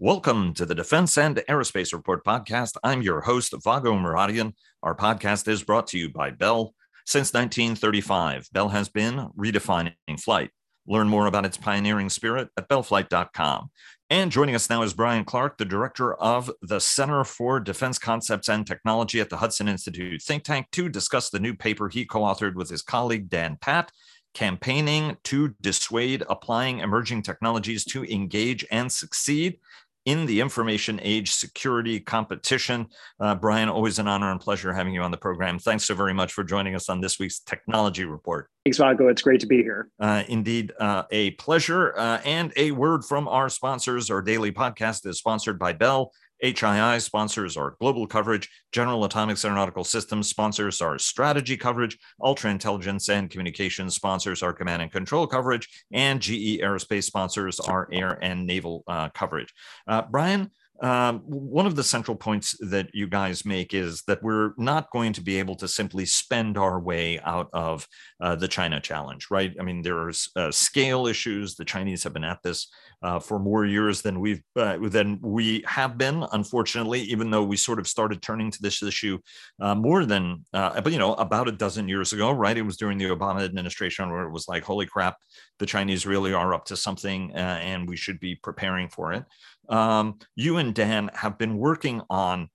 Welcome to the Defense and Aerospace Report podcast. I'm your host, Vago Muradian. Our podcast is brought to you by Bell. Since 1935, Bell has been redefining flight. Learn more about its pioneering spirit at bellflight.com. And joining us now is Bryan Clark, the director of the Center for Defense Concepts and Technology at the Hudson Institute think tank, to discuss the new paper he co authored with his colleague Dan Patt, campaigning to dissuade applying emerging technologies to engage and succeed in the information age security competition. Uh, Bryan, always an honor and pleasure having you on the program. Thanks so very much for joining us on this week's Technology Report. Thanks, Vago. It's great to be here. Uh, indeed, uh, a pleasure. Uh, and a word from our sponsors. Our daily podcast is sponsored by Bell. HII sponsors our global coverage. General Atomics Aeronautical Systems sponsors our strategy coverage. Ultra Intelligence and Communications sponsors our command and control coverage. And GE Aerospace sponsors our air and naval uh, coverage. Uh, Bryan, um, one of the central points that you guys make is that we're not going to be able to simply spend our way out of uh, the China challenge, right? I mean, there's uh, scale issues. The Chinese have been at this uh, for more years than we've uh, than we have been, unfortunately. Even though we sort of started turning to this issue uh, more than, uh, but you know, about a dozen years ago, right? It was during the Obama administration where it was like, holy crap, the Chinese really are up to something, and we should be preparing for it um, you and Dan have been working on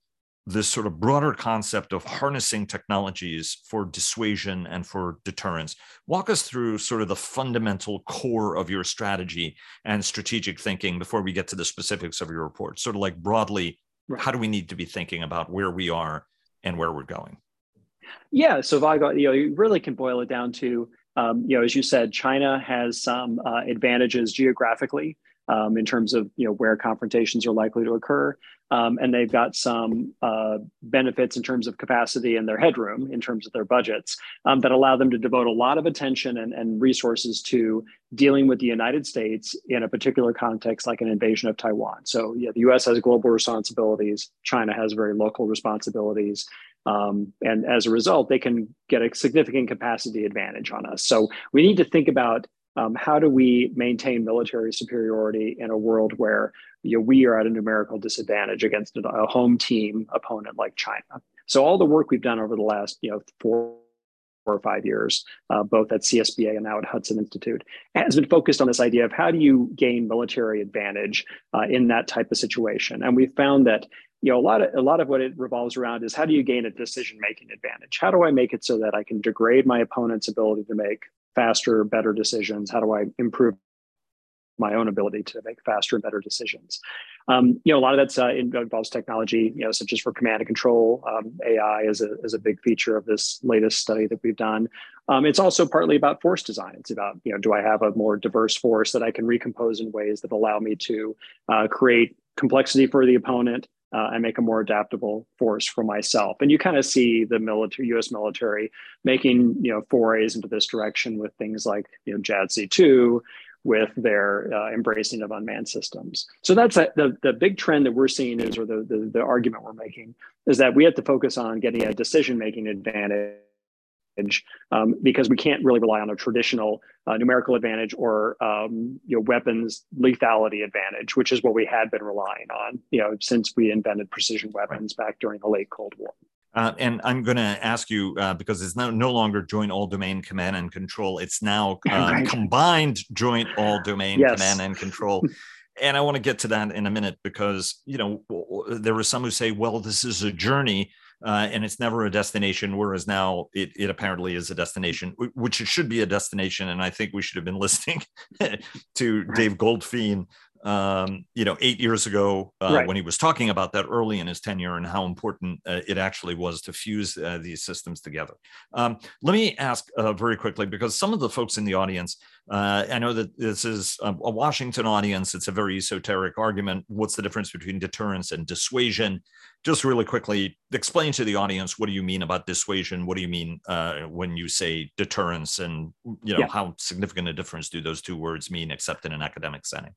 this sort of broader concept of harnessing technologies for dissuasion and for deterrence. Walk us through sort of the fundamental core of your strategy and strategic thinking before we get to the specifics of your report. Sort of like broadly, right. how do we need to be thinking about where we are and where we're going? Yeah, so Vago, you know, you really can boil it down to, um, you know, as you said, China has some uh, advantages geographically um, in terms of you know where confrontations are likely to occur, um, and they've got some uh, benefits in terms of capacity and their headroom in terms of their budgets um, that allow them to devote a lot of attention and, and resources to dealing with the United States in a particular context, like an invasion of Taiwan. So yeah, the U.S. has global responsibilities. China has very local responsibilities. Um, and as a result, they can get a significant capacity advantage on us. So we need to think about um, how do we maintain military superiority in a world where you know, we are at a numerical disadvantage against a home team opponent like China? So all the work we've done over the last you know four four or five years, uh, both at CSBA and now at Hudson Institute, has been focused on this idea of how do you gain military advantage uh, in that type of situation. And we found that you know a lot of a lot of what it revolves around is how do you gain a decision making advantage? How do I make it so that I can degrade my opponent's ability to make faster, better decisions? How do I improve my own ability to make faster and better decisions? Um, you know, a lot of that's uh, involves technology, you know, such as for command and control. Um, AI is a, is a big feature of this latest study that we've done. Um, it's also partly about force design. It's about, you know, do I have a more diverse force that I can recompose in ways that allow me to uh, create complexity for the opponent, uh, and make a more adaptable force for myself. And you kind of see the military, U.S. military, making you know forays into this direction with things like you know JADC2, with their uh, embracing of unmanned systems. So that's a, the the big trend that we're seeing is, or the, the the argument we're making, is that we have to focus on getting a decision making advantage um, because we can't really rely on a traditional uh, numerical advantage or um, you know weapons lethality advantage, which is what we had been relying on you know since we invented precision weapons back during the late Cold War. Uh, and I'm going to ask you uh, because it's now no longer joint all domain command and control. It's now uh, right. combined joint all domain yes. command and control. and I want to get to that in a minute because you know there are some who say, well, this is a journey uh, and it's never a destination. Whereas now it, it apparently is a destination, which it should be a destination. And I think we should have been listening to Dave Goldfein um, you know, eight years ago uh, right. when he was talking about that early in his tenure and how important uh, it actually was to fuse uh, these systems together. Um, let me ask uh, very quickly because some of the folks in the audience, uh, I know that this is a, a, Washington audience. It's a very esoteric argument. What's the difference between deterrence and dissuasion? Just really quickly, explain to the audience what do you mean about dissuasion? What do you mean uh, when you say deterrence? And you know, yeah. how significant a difference do those two words mean, except in an academic setting?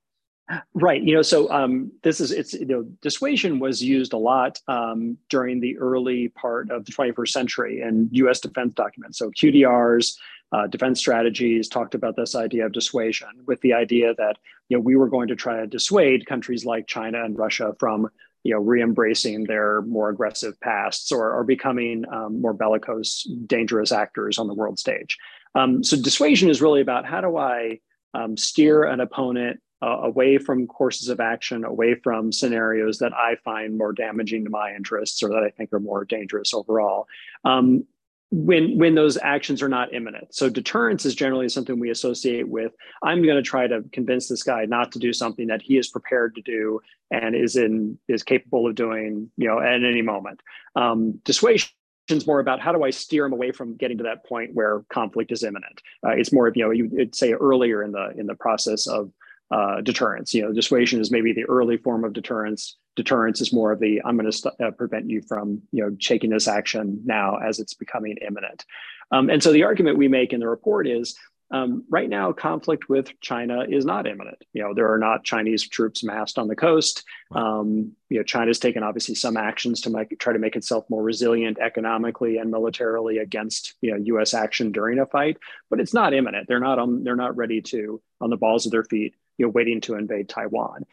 Right. You know, so um, this is it's you know dissuasion was used a lot um, during the early part of the 21st century in U.S. defense documents. So QDRs, uh, defense strategies talked about this idea of dissuasion, with the idea that you know we were going to try to dissuade countries like China and Russia from you know re-embracing their more aggressive pasts or, or becoming um, more bellicose, dangerous actors on the world stage. Um, so dissuasion is really about how do I um, steer an opponent uh, away from courses of action, away from scenarios that I find more damaging to my interests or that I think are more dangerous overall. Um, when when those actions are not imminent. So deterrence is generally something we associate with I'm going to try to convince this guy not to do something that he is prepared to do and is in is capable of doing, you know, at any moment. Um, dissuasion is more about how do I steer him away from getting to that point where conflict is imminent. Uh, it's more of you know you would say earlier in the in the process of uh, deterrence. You know, dissuasion is maybe the early form of deterrence. Deterrence is more of the I'm going to st- uh, prevent you from you know taking this action now as it's becoming imminent. Um, and so the argument we make in the report is um, right now, conflict with China is not imminent. You know, there are not Chinese troops massed on the coast. Um, you know, China's taken obviously some actions to make, try to make itself more resilient economically and militarily against you know U.S. action during a fight, but it's not imminent. They're not on. They're not ready to on the balls of their feet you know, waiting to invade Taiwan.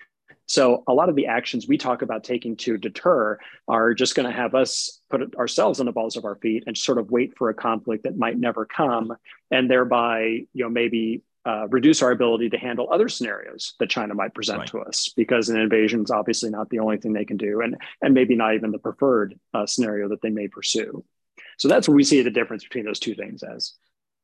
So a lot of the actions we talk about taking to deter are just going to have us put ourselves on the balls of our feet and sort of wait for a conflict that might never come, and thereby, you know, maybe uh, reduce our ability to handle other scenarios that China might present right. to us, because an invasion is obviously not the only thing they can do, and and maybe not even the preferred uh, scenario that they may pursue. So that's where we see the difference between those two things as.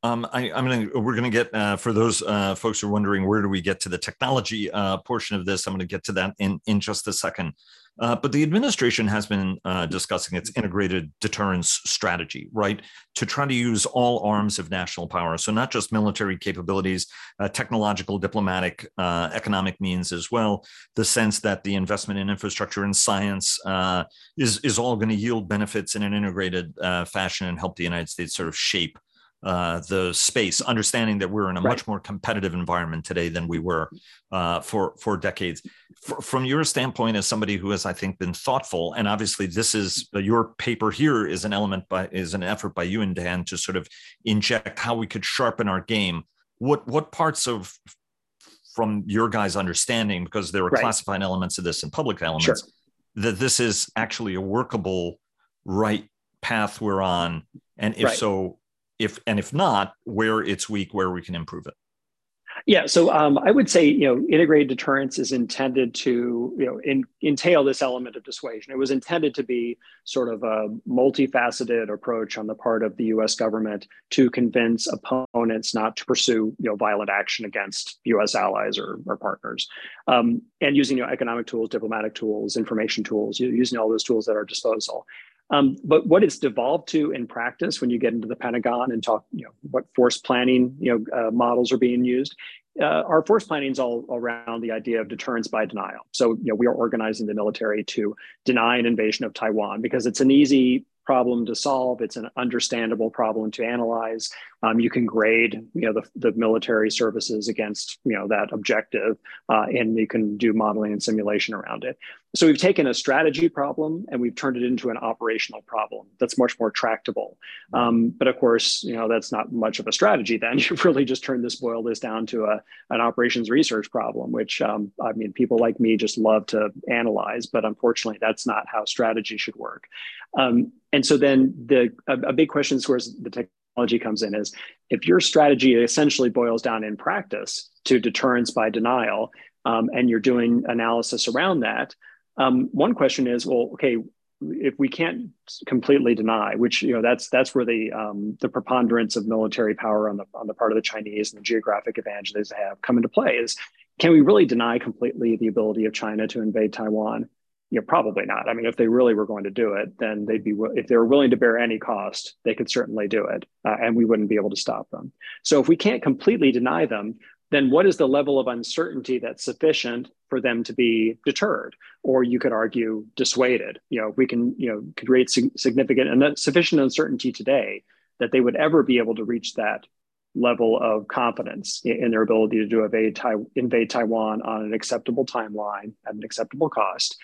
Um, I, am gonna we're gonna get uh, for those uh, folks who are wondering where do we get to the technology uh, portion of this. I'm gonna get to that in in just a second. Uh, but the administration has been uh, discussing its integrated deterrence strategy, right, to try to use all arms of national power. So not just military capabilities, uh, technological, diplomatic, economic means as well. The sense that the investment in infrastructure and science is is all going to yield benefits in an integrated fashion and help the United States sort of shape uh, the space, understanding that we're in a right. much more competitive environment today than we were uh, for for decades. For, from your standpoint, as somebody who has, I think, been thoughtful, and obviously this is uh, your paper here is an element by is an effort by you and Dan to sort of inject how we could sharpen our game. What what parts of from your guys' understanding, because there are right. classified elements of this and public elements, sure. that this is actually a workable right path we're on, and if right. so, if and if not where it's weak where we can improve it. Yeah so um, i would say you know integrated deterrence is intended to you know in, entail this element of dissuasion. It was intended to be sort of a multifaceted approach on the part of the us government to convince opponents not to pursue you know violent action against us allies or, or partners. Um, and using you know economic tools diplomatic tools information tools using all those tools at our disposal um, but what it's devolved to in practice, when you get into the Pentagon and talk, you know, what force planning, you know, uh, models are being used, uh, our force planning is all around the idea of deterrence by denial. So, you know, we are organizing the military to deny an invasion of Taiwan because it's an easy problem to solve. It's an understandable problem to analyze. Um, you can grade, you know, the, the military services against, you know, that objective, uh, and you can do modeling and simulation around it. So we've taken a strategy problem and we've turned it into an operational problem that's much more tractable. Um, but of course, you know, that's not much of a strategy. Then you've really just turned this, boil this down to a an operations research problem, which um, I mean, people like me just love to analyze, but unfortunately, that's not how strategy should work. Um, and so then the a, a big question is where the technology comes in is if your strategy essentially boils down in practice to deterrence by denial, um, and you're doing analysis around that. Um, one question is, well, okay, if we can't completely deny, which you know that's that's where the um, the preponderance of military power on the on the part of the Chinese and the geographic advantage they have come into play is can we really deny completely the ability of China to invade Taiwan? you know, probably not. I mean, if they really were going to do it, then they'd be, if they were willing to bear any cost, they could certainly do it. Uh, and we wouldn't be able to stop them. So if we can't completely deny them, then what is the level of uncertainty that's sufficient for them to be deterred? Or you could argue dissuaded. You know, we can, you know, create significant and sufficient uncertainty today that they would ever be able to reach that level of confidence in their ability to invade Taiwan on an acceptable timeline at an acceptable cost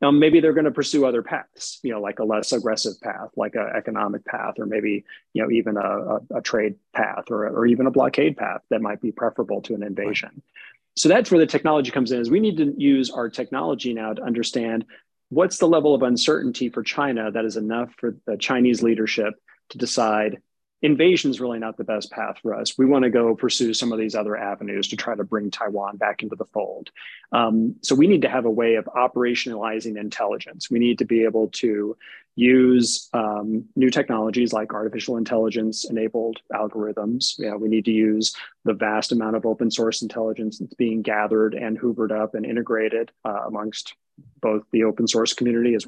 um, maybe they're going to pursue other paths, you know, like a less aggressive path, like an economic path, or maybe, you know, even a, a, a trade path or, or even a blockade path that might be preferable to an invasion. So that's where the technology comes in is we need to use our technology now to understand what's the level of uncertainty for China that is enough for the Chinese leadership to decide invasion is really not the best path for us. We want to go pursue some of these other avenues to try to bring Taiwan back into the fold. Um, so we need to have a way of operationalizing intelligence. We need to be able to use um, new technologies like artificial intelligence enabled algorithms. You know, we need to use the vast amount of open source intelligence that's being gathered and hoovered up and integrated uh, amongst both the open source community as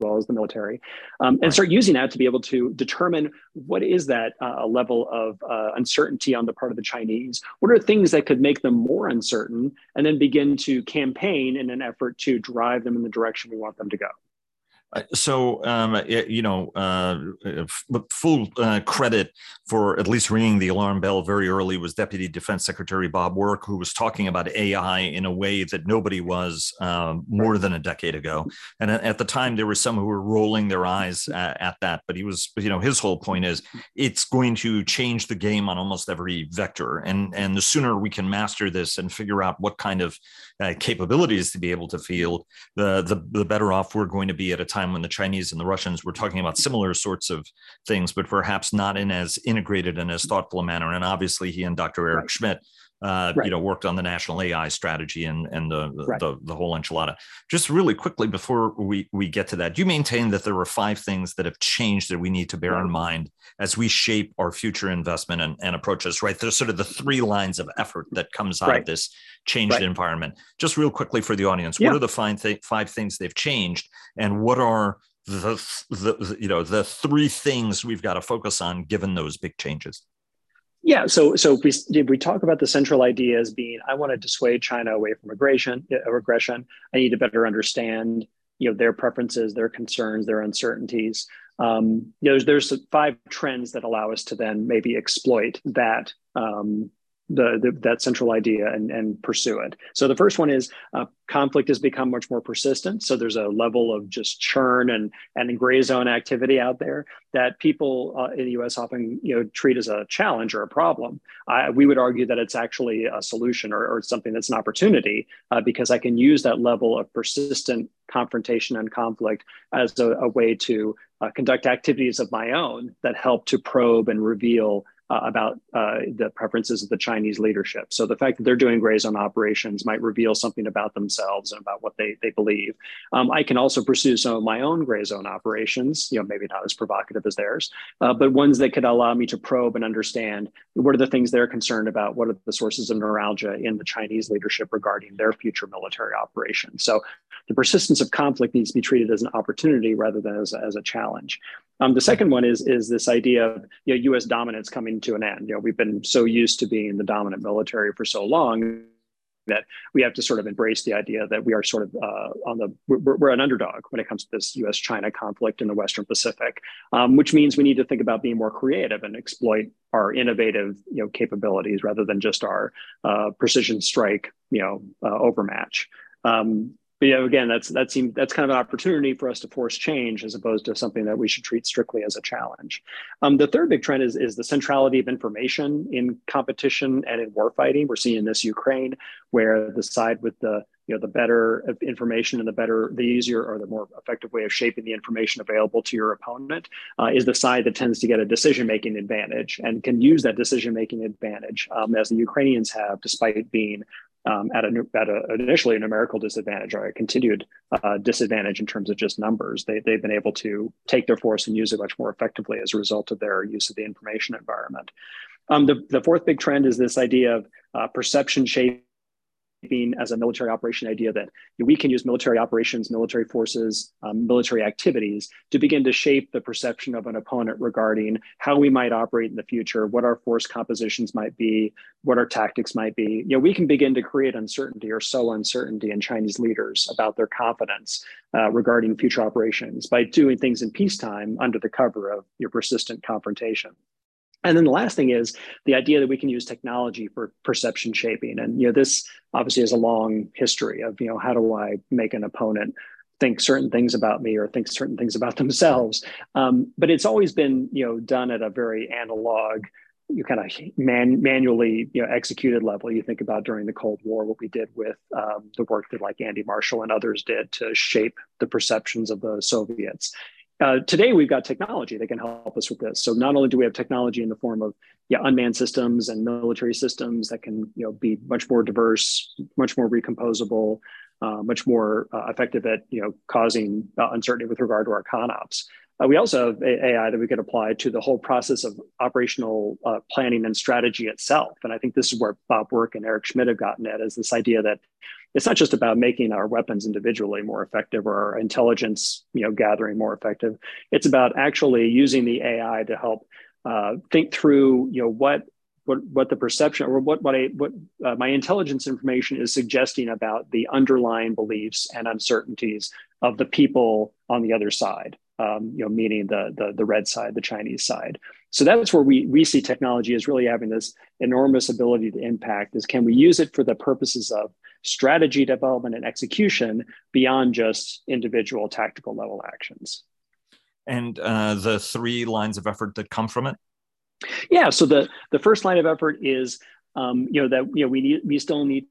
well as the military, um, and start using that to be able to determine what is that uh, level of uh, uncertainty on the part of the Chinese. What are things that could make them more uncertain, and then begin to campaign in an effort to drive them in the direction we want them to go. Uh, so um, you know uh, full uh, credit for at least ringing the alarm bell very early was deputy defense secretary bob work who was talking about ai in a way that nobody was um, more than a decade ago. And at the time there were some who were rolling their eyes at, at, that but he was you know his whole point is it's going to change the game on almost every vector. And and the sooner we can master this and figure out what kind of uh, capabilities to be able to field the, the the better off we're going to be at a time time when the Chinese and the Russians were talking about similar sorts of things, but perhaps not in as integrated and as thoughtful a manner. And obviously, he and Dr. Eric. Schmidt uh, right. you know, worked on the national AI strategy and and the the, right. the the, whole enchilada. Just really quickly before we we get to that, do you maintain that there are five things that have changed that we need to bear in mind as we shape our future investment and, and approaches? Right, there's sort of the three lines of effort that comes out right. of this changed environment. Just real quickly for the audience, yeah. what are the five th- five things they've changed, and what are the, the you know the three things we've got to focus on given those big changes? Yeah, so so we we talk about the central idea as being I want to dissuade China away from aggression. Uh, aggression. I need to better understand you know their preferences, their concerns, their uncertainties. Um, you know, there's, there's five trends that allow us to then maybe exploit that um, the, the, that central idea and, and pursue it. So the first one is uh, conflict has become much more persistent. So there's a level of just churn and and gray zone activity out there that people uh, in the U.S. often you know treat as a challenge or a problem. I, we would argue that it's actually a solution or, or something that's an opportunity uh, because I can use that level of persistent confrontation and conflict as a, a way to uh, conduct activities of my own that help to probe and reveal uh, about uh, the preferences of the Chinese leadership. So the fact that they're doing gray zone operations might reveal something about themselves and about what they, they believe. Um, I can also pursue some of my own gray zone operations, you know, maybe not as provocative as theirs, uh, but ones that could allow me to probe and understand what are the things they're concerned about, what are the sources of neuralgia in the Chinese leadership regarding their future military operations. So the persistence of conflict needs to be treated as an opportunity rather than as, as a challenge. Um, the second one is is this idea of you know, U.S. dominance coming to an end. You know, we've been so used to being the dominant military for so long that we have to sort of embrace the idea that we are sort of uh, on the we're, we're, an underdog when it comes to this U.S.-China conflict in the Western Pacific, um, which means we need to think about being more creative and exploit our innovative you know capabilities rather than just our uh, precision strike you know uh, overmatch. Um, but yeah, again, that's that seems that's kind of an opportunity for us to force change as opposed to something that we should treat strictly as a challenge. Um, the third big trend is is the centrality of information in competition and in warfighting. We're seeing this Ukraine, where the side with the you know the better information and the better the easier or the more effective way of shaping the information available to your opponent uh, is the side that tends to get a decision making advantage and can use that decision making advantage um, as the ukrainians have despite being um, at, a, at a, initially a numerical disadvantage or a continued uh, disadvantage in terms of just numbers. They, they've been able to take their force and use it much more effectively as a result of their use of the information environment. Um, the, the fourth big trend is this idea of uh, perception shaping being as a military operation idea that we can use military operations, military forces, um, military activities to begin to shape the perception of an opponent regarding how we might operate in the future, what our force compositions might be, what our tactics might be. You know, we can begin to create uncertainty or sow uncertainty in Chinese leaders about their confidence uh, regarding future operations by doing things in peacetime under the cover of your persistent confrontation. And then the last thing is the idea that we can use technology for perception shaping. And you know, this obviously has a long history of you know how do I make an opponent think certain things about me or think certain things about themselves. Um, but it's always been, you know, done at a very analog, you kind of man, manually, you know, executed level. You think about during the Cold War, what we did with um, the work that like Andy Marshall and others did to shape the perceptions of the Soviets. Uh, today, we've got technology that can help us with this. So not only do we have technology in the form of yeah, unmanned systems and military systems that can you know be much more diverse, much more recomposable, uh, much more uh, effective at you know causing uh, uncertainty with regard to our ConOps. Uh, we also have AI that we could apply to the whole process of operational uh, planning and strategy itself. And I think this is where Bob Work and Eric Schmidt have gotten at is this idea that it's not just about making our weapons individually more effective or our intelligence you know gathering more effective. It's about actually using the ai to help uh, think through you know what what what the perception or what what I what uh, my intelligence information is suggesting about the underlying beliefs and uncertainties of the people on the other side um, you know meaning the, the the red side the chinese side. So that's where we we see technology as really having this enormous ability to impact is can we use it for the purposes of strategy development and execution beyond just individual tactical level actions. And uh, the three lines of effort that come from it? Yeah, so the, the first line of effort is, um, you know, that you know we need we still need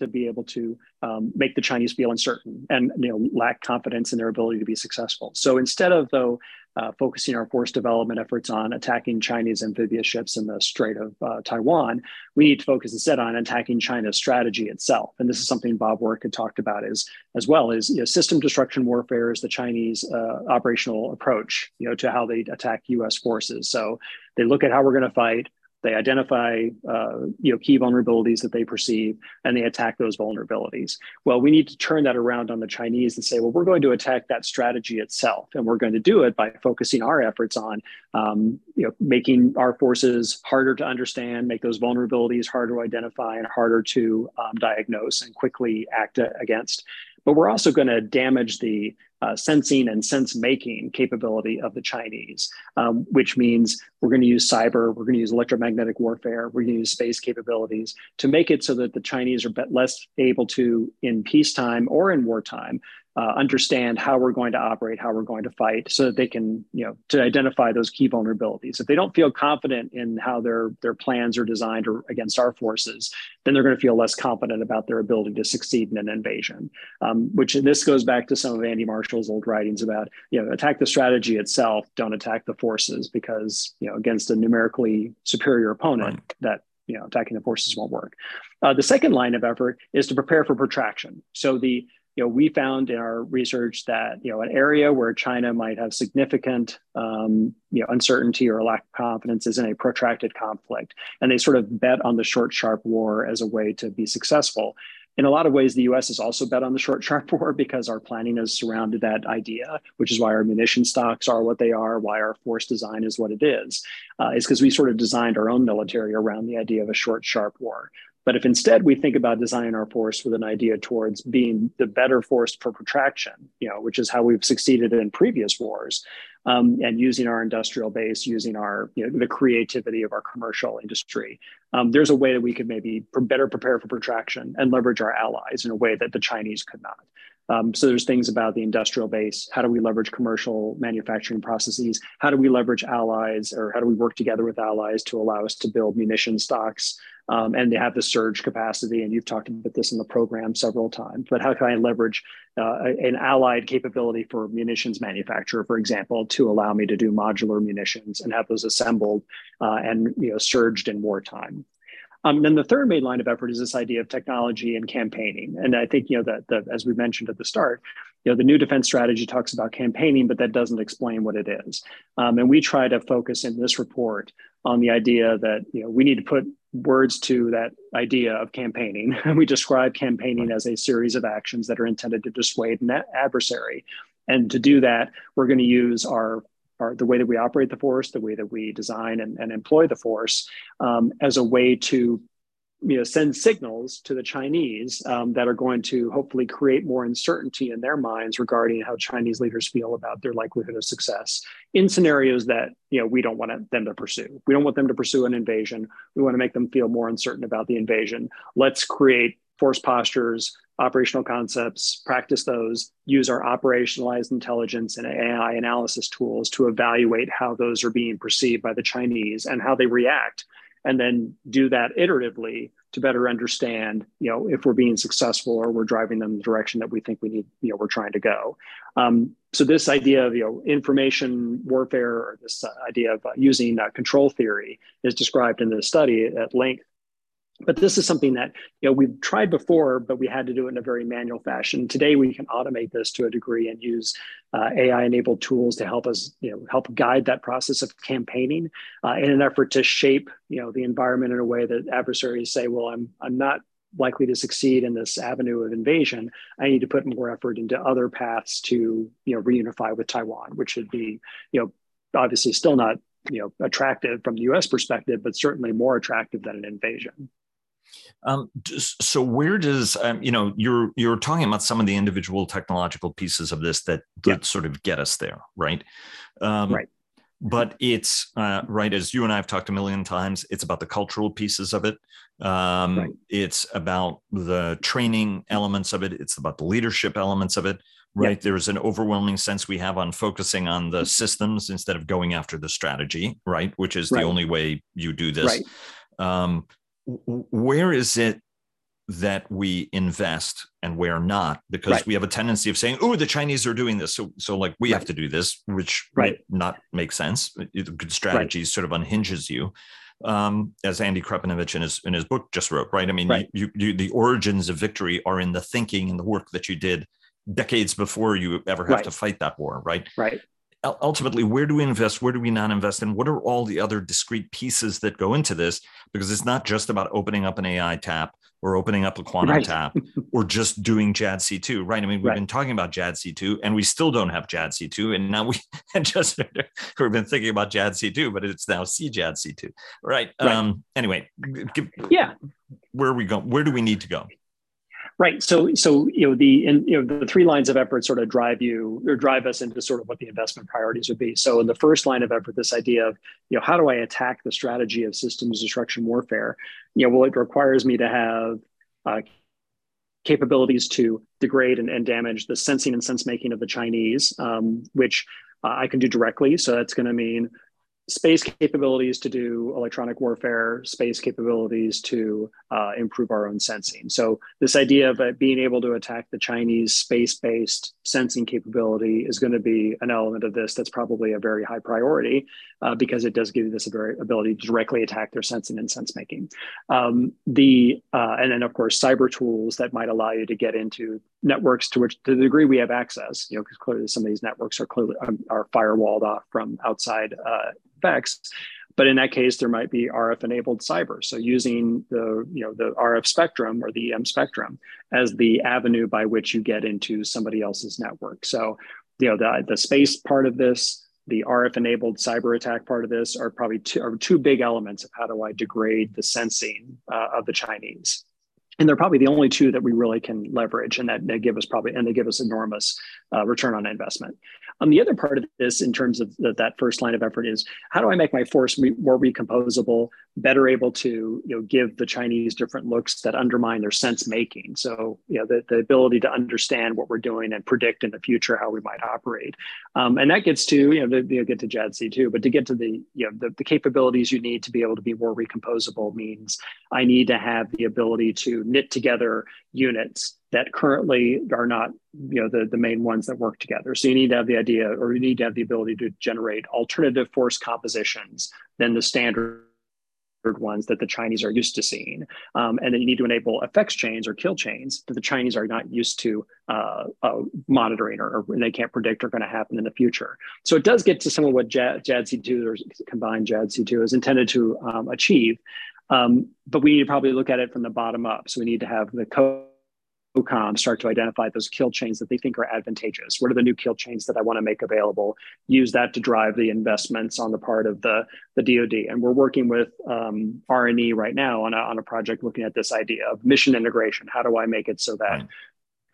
to be able to um, make the Chinese feel uncertain and you know lack confidence in their ability to be successful. So instead of though uh, focusing our force development efforts on attacking Chinese amphibious ships in the Strait of uh, Taiwan, we need to focus instead on attacking China's strategy itself. And this is something Bob Work had talked about as, as well as you know, system destruction warfare is the Chinese uh, operational approach, you know, to how they attack U.S. forces. So they look at how we're going to fight, they identify uh, you know, key vulnerabilities that they perceive and they attack those vulnerabilities. Well, we need to turn that around on the Chinese and say, well, we're going to attack that strategy itself. And we're going to do it by focusing our efforts on um, you know, making our forces harder to understand, make those vulnerabilities harder to identify and harder to um, diagnose and quickly act against. But we're also going to damage the uh, sensing and sense making capability of the Chinese, um, which means we're going to use cyber, we're going to use electromagnetic warfare, we're going to use space capabilities to make it so that the Chinese are less able to, in peacetime or in wartime, uh, understand how we're going to operate, how we're going to fight, so that they can, you know, to identify those key vulnerabilities. If they don't feel confident in how their their plans are designed or against our forces, then they're going to feel less confident about their ability to succeed in an invasion. Um, which and this goes back to some of Andy Marshall's old writings about, you know, attack the strategy itself, don't attack the forces, because you know against a numerically superior opponent right. that you know attacking the forces won't work. Uh, the second line of effort is to prepare for protraction. So the you know, we found in our research that you know an area where China might have significant um, you know uncertainty or lack of confidence is in a protracted conflict, and they sort of bet on the short, sharp war as a way to be successful. In a lot of ways, the U.S. has also bet on the short, sharp war because our planning has surrounded that idea, which is why our munition stocks are what they are, why our force design is what it is. Uh, is because we sort of designed our own military around the idea of a short, sharp war. But if instead we think about designing our force with an idea towards being the better force for protraction, you know, which is how we've succeeded in previous wars, um, and using our industrial base, using our you know, the creativity of our commercial industry, um, there's a way that we could maybe better prepare for protraction and leverage our allies in a way that the Chinese could not. Um, so there's things about the industrial base. How do we leverage commercial manufacturing processes? How do we leverage allies, or how do we work together with allies to allow us to build munition stocks um, and they have the surge capacity. And you've talked about this in the program several times. But how can I leverage uh, an allied capability for munitions manufacturer, for example, to allow me to do modular munitions and have those assembled uh, and you know surged in wartime? Um, then the third main line of effort is this idea of technology and campaigning. And I think, you know, that, that as we mentioned at the start, you know, the new defense strategy talks about campaigning, but that doesn't explain what it is. Um, and we try to focus in this report on the idea that, you know, we need to put words to that idea of campaigning. We describe campaigning as a series of actions that are intended to dissuade an adversary. And to do that, we're going to use our our, the way that we operate the force, the way that we design and, and employ the force um, as a way to you know, send signals to the Chinese um, that are going to hopefully create more uncertainty in their minds regarding how Chinese leaders feel about their likelihood of success in scenarios that you know we don't want them to pursue. We don't want them to pursue an invasion. We want to make them feel more uncertain about the invasion. Let's create force postures, operational concepts, practice those, use our operationalized intelligence and AI analysis tools to evaluate how those are being perceived by the Chinese and how they react, and then do that iteratively to better understand, you know, if we're being successful or we're driving them the direction that we think we need, you know, we're trying to go. Um, so this idea of, you know, information warfare or this idea of uh, using uh, control theory is described in the study at length but this is something that you know we've tried before but we had to do it in a very manual fashion. Today we can automate this to a degree and use uh, ai enabled tools to help us you know help guide that process of campaigning uh, in an effort to shape you know the environment in a way that adversaries say well i'm i'm not likely to succeed in this avenue of invasion. I need to put more effort into other paths to you know reunify with taiwan which would be you know obviously still not you know attractive from the us perspective but certainly more attractive than an invasion um, so where does um, you know you're you're talking about some of the individual technological pieces of this that, that yeah. sort of get us there, right? Um, right. But it's uh, right as you and I have talked a million times. It's about the cultural pieces of it. Um, right. It's about the training elements of it. It's about the leadership elements of it. Right. Yeah. There's an overwhelming sense we have on focusing on the systems instead of going after the strategy. Right, which is right. the only way you do this. Right. Where is it that we invest and where not? Because right. we have a tendency of saying oh the chinese are doing this. So so like we right. have to do this which right. not make sense. Good strategy right. sort of unhinges you. Um, as andy Krepinevich in his in his book just wrote right? I mean you, you, the origins of victory are in the thinking and the work that you did decades before you ever have to fight that war right? Right ultimately where do we invest where do we not invest and what are all the other discrete pieces that go into this because it's not just about opening up an ai tap or opening up a quantum right. tap or just doing JADC2, right? I mean, we've right. been talking about JADC2 and we still don't have JADC2. And now we just, we've been thinking about JADC2, but it's now CJADC2, right? right. Um, anyway, yeah. Where are we going? Where do we need to go? Right. So, so you know the you know the three lines of effort sort of drive you or drive us into sort of what the investment priorities would be. So, in the first line of effort, this idea of you know how do I attack the strategy of systems destruction warfare? You know, well, it requires me to have uh, capabilities to degrade and, and, damage the sensing and sense making of the Chinese, um, which uh, I can do directly. So that's going to mean space capabilities to do electronic warfare, space capabilities to uh, improve our own sensing. So this idea of uh, being able to attack the Chinese space-based sensing capability is going to be an element of this that's probably a very high priority uh, because it does give you this ability to directly attack their sensing and sense making. Um, the uh, and then of course cyber tools that might allow you to get into networks to which to the degree we have access, you know, because clearly some of these networks are clearly um, are firewalled off from outside uh, effects. But in that case, there might be RF enabled cyber. So using the, you know, the RF spectrum or the EM spectrum as the avenue by which you get into somebody else's network. So, you know, the, the space part of this, the RF enabled cyber attack part of this are probably two, are two big elements of how do I degrade the sensing uh, of the Chinese and they're probably the only two that we really can leverage and that they give us probably and they give us enormous uh, return on investment. Um, the other part of this in terms of the, that first line of effort is how do i make my force more recomposable better able to you know give the chinese different looks that undermine their sense making? So you know the, the ability to understand what we're doing and predict in the future how we might operate. Um, and that gets to you know you get to JADC2 but to get to the you know the, the capabilities you need to be able to be more recomposable means i need to have the ability to knit together units that currently are not you know the, the main ones that work together so you need to have the idea or you need to have the ability to generate alternative force compositions than the standard ones that the Chinese are used to seeing. Um, and then you need to enable effects chains or kill chains that the Chinese are not used to uh, uh, monitoring or, or, they can't predict are going to happen in the future. So it does get to some of what JADC2 or combined JADC2 is intended to um, achieve. Um, but we need to probably look at it from the bottom up. So we need to have the COCOM start to identify those kill chains that they think are advantageous. What are the new kill chains that I want to make available? Use that to drive the investments on the part of the, the DoD. And we're working with um, R&E right now on a, on a project looking at this idea of mission integration. How do I make it so that.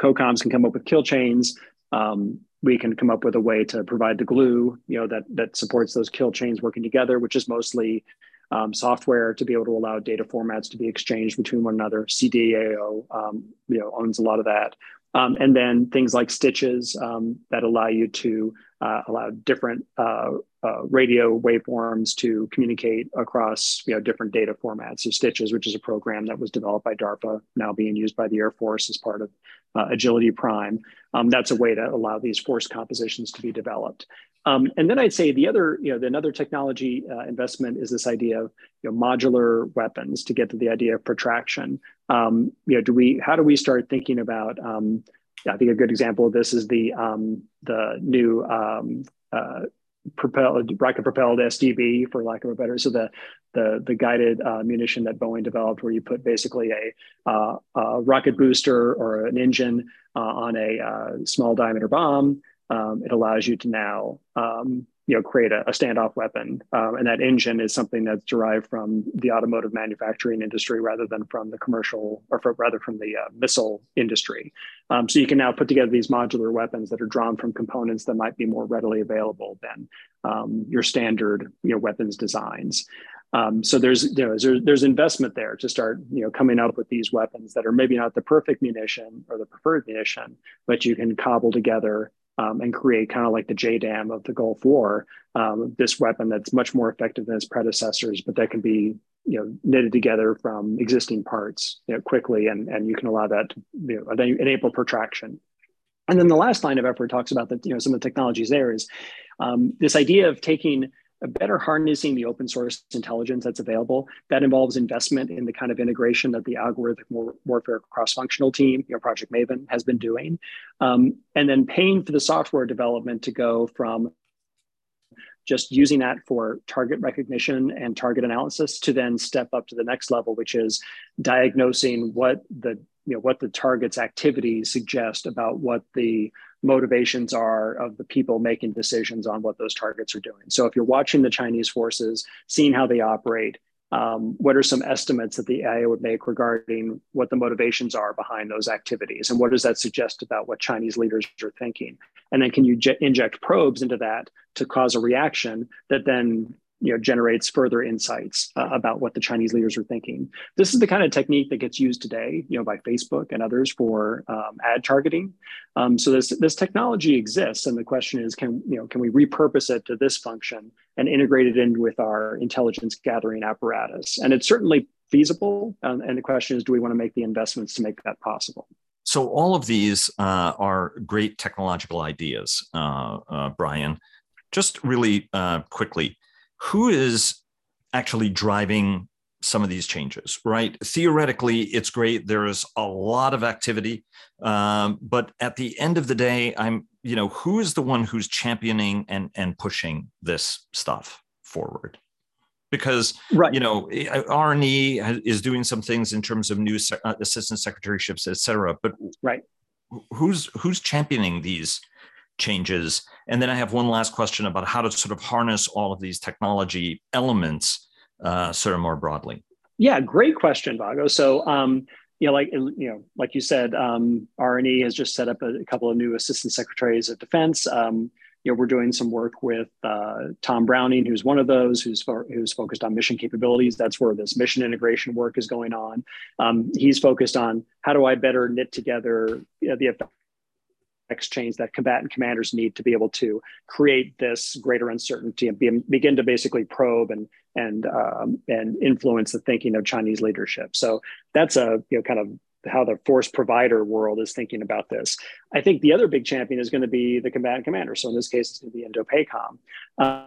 COCOMs can come up with kill chains? Um, we can come up with a way to provide the glue, you know, that that supports those kill chains working together, which is mostly um, software to be able to allow data formats to be exchanged between one another. CDAO, um, you know, owns a lot of that. Um, and then things like stitches um, that allow you to uh, allow different uh, uh, radio waveforms to communicate across you know different data formats. So Stitches, which is a program that was developed by DARPA, now being used by the Air Force as part of uh, Agility Prime. Um, that's a way to allow these force compositions to be developed. Um, and then I'd say the other, you know, the another technology uh, investment is this idea of you know, modular weapons to get to the idea of protraction. Um, you know, do we? How do we start thinking about? Um, I think a good example of this is the um, the new um, uh, propelled rocket propelled SDB, for lack of a better. So the the the guided uh, munition that Boeing developed, where you put basically a, uh, a rocket booster or an engine uh, on a uh, small diameter bomb. Um, it allows you to now um, you know create a, a standoff weapon. Um, and that engine is something that's derived from the automotive manufacturing industry rather than from the commercial or rather from the uh, missile industry. Um, so you can now put together these modular weapons that are drawn from components that might be more readily available than um, your standard you know weapons designs. Um, so there's you know, there's investment there to start you know coming up with these weapons that are maybe not the perfect munition or the preferred munition, but you can cobble together um, and create kind of like the JDAM of the Gulf War, um, this weapon that's much more effective than its predecessors, but that can be you know knitted together from existing parts you know, quickly, and and you can allow that to you know, enable protraction. And then the last line of effort talks about that you know some of the technologies there is um, this idea of taking better harnessing the open source intelligence that's available. That involves investment in the kind of integration that the algorithmic war- warfare cross-functional team, you know, Project Maven, has been doing, um, and then paying for the software development to go from just using that for target recognition and target analysis to then step up to the next level, which is diagnosing what the you know what the target's activities suggest about what the motivations are of the people making decisions on what those targets are doing. So if you're watching the Chinese forces, seeing how they operate, um, what are some estimates that the AI would make regarding what the motivations are behind those activities? And what does that suggest about what Chinese leaders are thinking? And then can you inject probes into that to cause a reaction that then you know generates further insights uh, about what the Chinese leaders are thinking. This is the kind of technique that gets used today, you know, by Facebook and others for um, ad targeting. Um, so this this technology exists, and the question is, can you know, can we repurpose it to this function and integrate it in with our intelligence gathering apparatus? And it's certainly feasible. Um, and the question is, do we want to make the investments to make that possible? So all of these uh, are great technological ideas, uh, uh Bryan. Just really uh, quickly, who is actually driving some of these changes, right? Theoretically, it's great. There is a lot of activity, um, but at the end of the day, I'm, you know, who is the one who's championing and and pushing this stuff forward? Because right. you know, R&E is doing some things in terms of new uh, assistant secretaryships, et cetera. But right, who's who's championing these changes? And then I have one last question about how to sort of harness all of these technology elements uh, sort of more broadly. Yeah, great question, Vago. So, um, you know, like you know, like you said, um, R&E has just set up a, a, couple of new assistant secretaries of defense. Um, you know, we're doing some work with uh, Tom Browning, who's one of those, who's fo- who's focused on mission capabilities. That's where this mission integration work is going on. Um, he's focused on how do I better knit together you know, the exchange that combatant commanders need to be able to create this greater uncertainty and be, begin to basically probe and and um, and influence the thinking of Chinese leadership. So that's a you know kind of how the force provider world is thinking about this. I think the other big champion is going to be the combatant commander. So in this case, it's going to be INDOPACOM. Uh,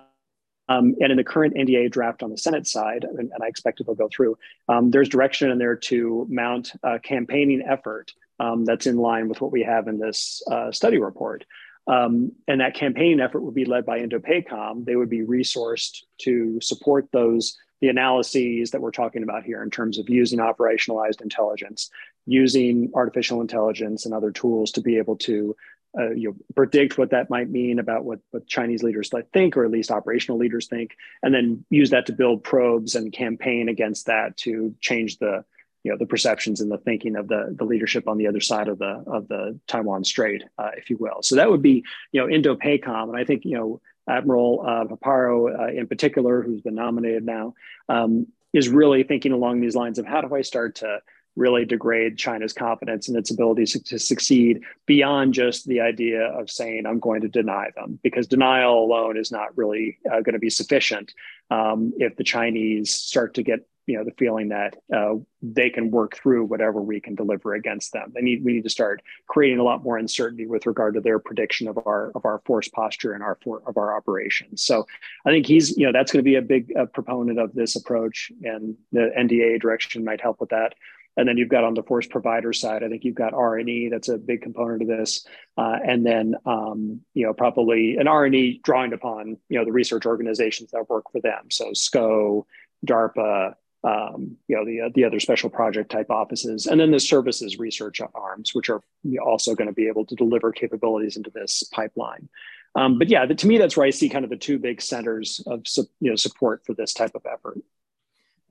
um, and in the current NDA draft on the Senate side, and, and I expect it will go through, um, there's direction in there to mount a campaigning effort um, that's in line with what we have in this uh, study report. Um, and that campaign effort would be led by INDOPACOM. They would be resourced to support those the analyses that we're talking about here in terms of using operationalized intelligence, using artificial intelligence and other tools to be able to uh, you know, predict what that might mean about what, what Chinese leaders think, or at least operational leaders think, and then use that to build probes and campaign against that to change the you know the perceptions and the thinking of the the leadership on the other side of the of the Taiwan Strait, uh, if you will. So that would be you know INDOPACOM, and I think you know Admiral uh, Paparo, uh, in particular, who's been nominated now, um, is really thinking along these lines of how do I start to really degrade China's confidence and its ability to, to succeed beyond just the idea of saying, I'm going to deny them, because denial alone is not really uh, going to be sufficient um, if the Chinese start to get you know the feeling that uh, they can work through whatever we can deliver against them. They need we need to start creating a lot more uncertainty with regard to their prediction of our of our force posture and our for, of our operations. So I think he's you know that's going to be a big uh, proponent of this approach, and the NDA direction might help with that. And then you've got on the force provider side, I think you've got R&E. That's a big component of this. Uh, and then, um, you know, probably an R&E drawing upon, you know, the research organizations that work for them. So SCO, DARPA, um, you know, the, uh, the other special project type offices, and then the services research arms, which are also going to be able to deliver capabilities into this pipeline. Um, but yeah, the, to me, that's where I see kind of the two big centers of you know support for this type of effort.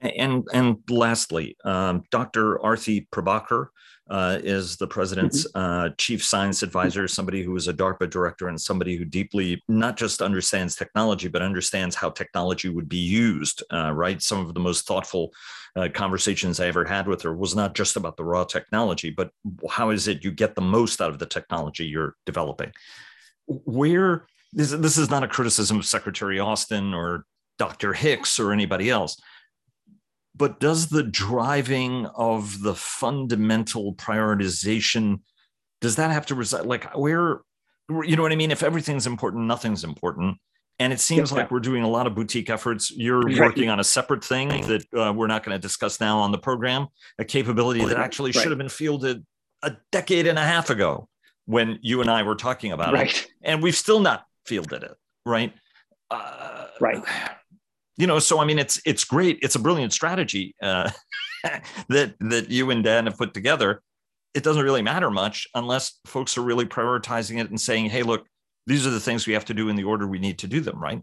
And and lastly, um, Dr. Arati Prabhakar uh, is the president's mm-hmm. uh, chief science advisor, somebody who is a DARPA director and somebody who deeply not just understands technology, but understands how technology would be used. Uh, right, some of the most thoughtful uh, conversations I ever had with her was not just about the raw technology, but how is it you get the most out of the technology you're developing. Where this, this is not a criticism of Secretary Austin or Dr. Hicks or anybody else but does the driving of the fundamental prioritization does that have to reside like where you know what i mean if everything's important nothing's important and it seems yeah. like we're doing a lot of boutique efforts you're right. working on a separate thing that uh, we're not going to discuss now on the program a capability that actually right. should have been fielded a decade and a half ago when you and i were talking about right. it and we've still not fielded it right uh, right you know so i mean it's it's great it's a brilliant strategy uh, that that you and dan have put together. It doesn't really matter much unless folks are really prioritizing it and saying hey look these are the things we have to do in the order we need to do them right?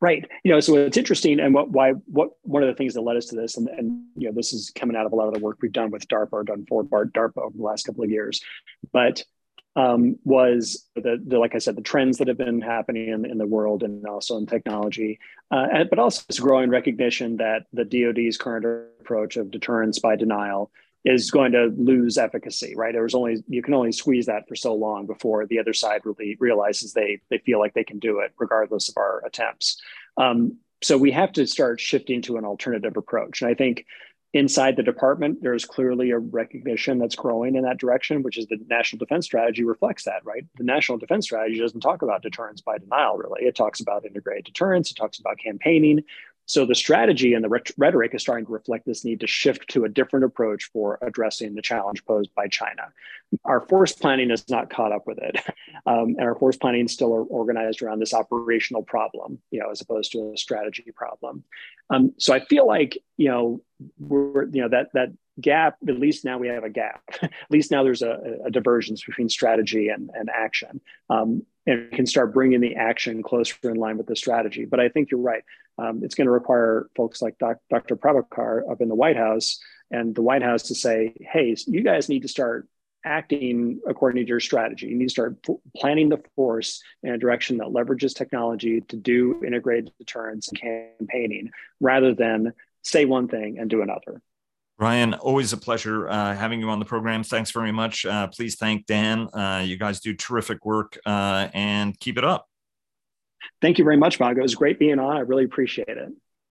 Right. You know so it's interesting and what why what one of the things that led us to this and, and you know this is coming out of a lot of the work we've done with darpa or done for darpa over the last couple of years. But um, was the, the, like I said, the trends that have been happening in, in the world and also in technology, uh, and, but also this growing recognition that the DoD's current approach of deterrence by denial is going to lose efficacy. Right? There was only you can only squeeze that for so long before the other side really realizes they they feel like they can do it regardless of our attempts. Um, so we have to start shifting to an alternative approach, and I think inside the department, there's clearly a recognition that's growing in that direction, which is the national defense strategy reflects that, right? The national defense strategy doesn't talk about deterrence by denial, really. It talks about integrated deterrence, it talks about campaigning, so the strategy and the rhetoric is starting to reflect this need to shift to a different approach for addressing the challenge posed by China. Our force planning is not caught up with it, um, and our force planning is still are organized around this operational problem, you know, as opposed to a strategy problem. Um, so I feel like you know we're you know that that gap at least now we have a gap at least now there's a, a divergence between strategy and, and action um, and can start bringing the action closer in line with the strategy. But i think you're right. Um, it's going to require folks like doc, dr prabhakar up in the white house and the white house to say hey you guys need to start acting according to your strategy. You need to start planning the force in a direction that leverages technology to do integrated deterrence and campaigning rather than say one thing and do another Bryan, always a pleasure uh, having you on the program. Thanks very much. Uh, please thank Dan. Uh, you guys do terrific work uh, and keep it up. Thank you very much, Vago. It was great being on. I really appreciate it.